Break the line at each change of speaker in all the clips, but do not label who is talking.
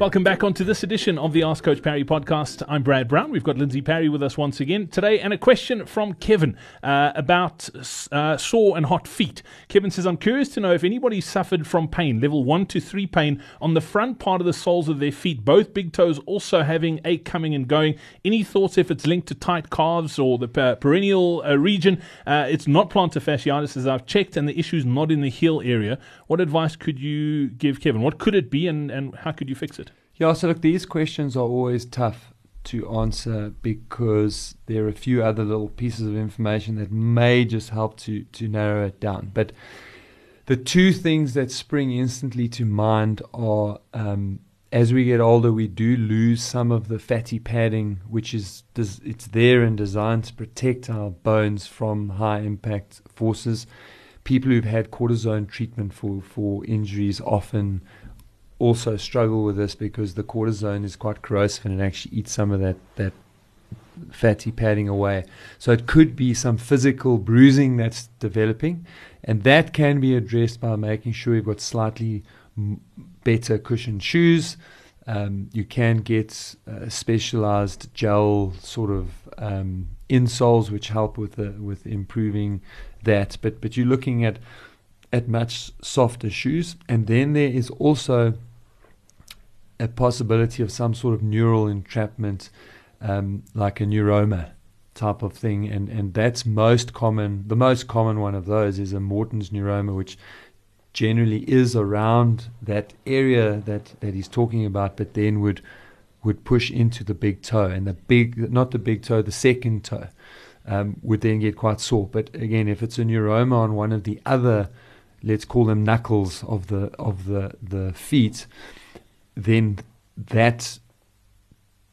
Welcome back onto this edition of the Ask Coach Parry podcast. I'm Brad Brown. We've got Lindsey Parry with us once again today, and a question from Kevin uh, about uh, sore and hot feet. Kevin says, I'm curious to know if anybody suffered from pain, level one to three pain, on the front part of the soles of their feet, both big toes also having ache coming and going. Any thoughts if it's linked to tight calves or the uh, peroneal uh, region? Uh, it's not plantar fasciitis, as I've checked, and the issue's not in the heel area. What advice could you give Kevin? What could it be, and, and how could you fix it?
Yeah, so look, these questions are always tough to answer because there are a few other little pieces of information that may just help to, to narrow it down. But the two things that spring instantly to mind are um, as we get older, we do lose some of the fatty padding, which is it's there and designed to protect our bones from high impact forces. People who've had cortisone treatment for, for injuries often also struggle with this because the cortisone is quite corrosive and it actually eats some of that, that fatty padding away. So it could be some physical bruising that's developing, and that can be addressed by making sure you've got slightly better cushioned shoes. Um, you can get uh, specialized gel sort of um, insoles which help with the, with improving that. But but you're looking at at much softer shoes. And then there is also a possibility of some sort of neural entrapment, um, like a neuroma type of thing. And, and that's most common. The most common one of those is a Morton's neuroma, which generally is around that area that, that he's talking about, but then would would push into the big toe, and the big, not the big toe, the second toe, um, would then get quite sore. But again, if it's a neuroma on one of the other let's call them knuckles of the of the the feet, then that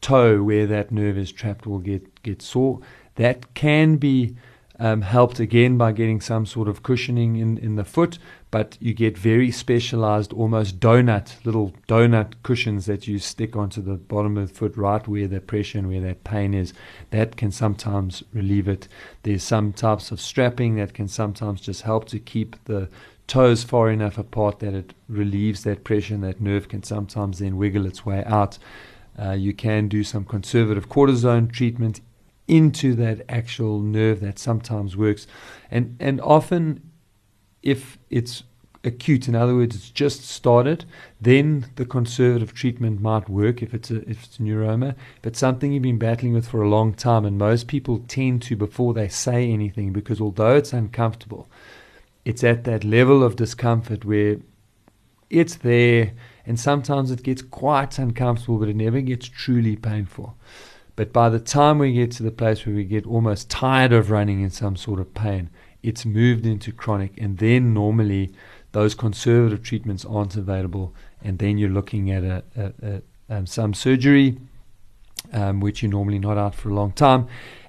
toe where that nerve is trapped will get get sore. That can be um, helped again by getting some sort of cushioning in, in the foot, but you get very specialized, almost donut, little donut cushions that you stick onto the bottom of the foot, right where the pressure and where that pain is. That can sometimes relieve it. There's some types of strapping that can sometimes just help to keep the toes far enough apart that it relieves that pressure and that nerve can sometimes then wiggle its way out. Uh, you can do some conservative cortisone treatment into that actual nerve that sometimes works. And, and often, if it's acute, in other words, it's just started, then the conservative treatment might work if it's a, if it's a neuroma. But something you've been battling with for a long time, and most people tend to before they say anything, because although it's uncomfortable, it's at that level of discomfort where it's there and sometimes it gets quite uncomfortable, but it never gets truly painful. But by the time we get to the place where we get almost tired of running in some sort of pain, it's moved into chronic, and then normally those conservative treatments aren't available, and then you're looking at a, a, a um, some surgery, um, which you're normally not out for a long time,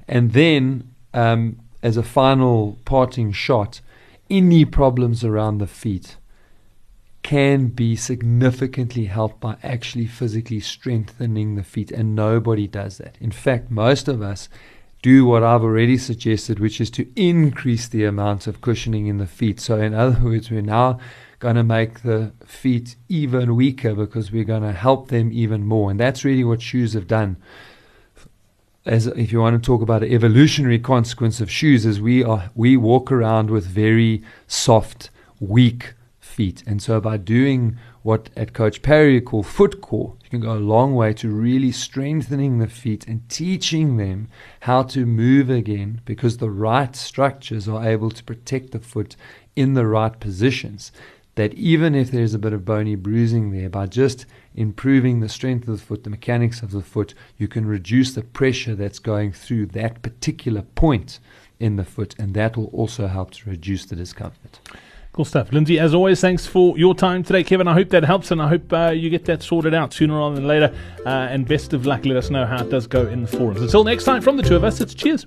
and then um, as a final parting shot, any problems around the feet can be significantly helped by actually physically strengthening the feet, and nobody does that. In fact, most of us do what I've already suggested, which is to increase the amount of cushioning in the feet. So, in other words, we're now going to make the feet even weaker because we're going to help them even more. And that's really what shoes have done as if you want to talk about an evolutionary consequence of shoes, is we are we walk around with very soft, weak feet, and so by doing what at Coach Parry call foot core, you can go a long way to really strengthening the feet and teaching them how to move again, because the right structures are able to protect the foot in the right positions. That even if there's a bit of bony bruising there, by just improving the strength of the foot, the mechanics of the foot, you can reduce the pressure that's going through that particular point in the foot, and that will also help to reduce the discomfort.
Cool stuff. Lindsey, as always, thanks for your time today, Kevin. I hope that helps and I hope uh, you get that sorted out sooner rather than later. Uh, and best of luck. Let us know how it does go in the forums. Until next time, from the two of us, it's cheers.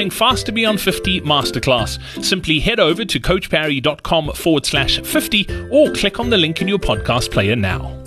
upcoming Faster Beyond 50 masterclass. Simply head over to coachparry.com forward slash 50 or click on the link in your podcast player now.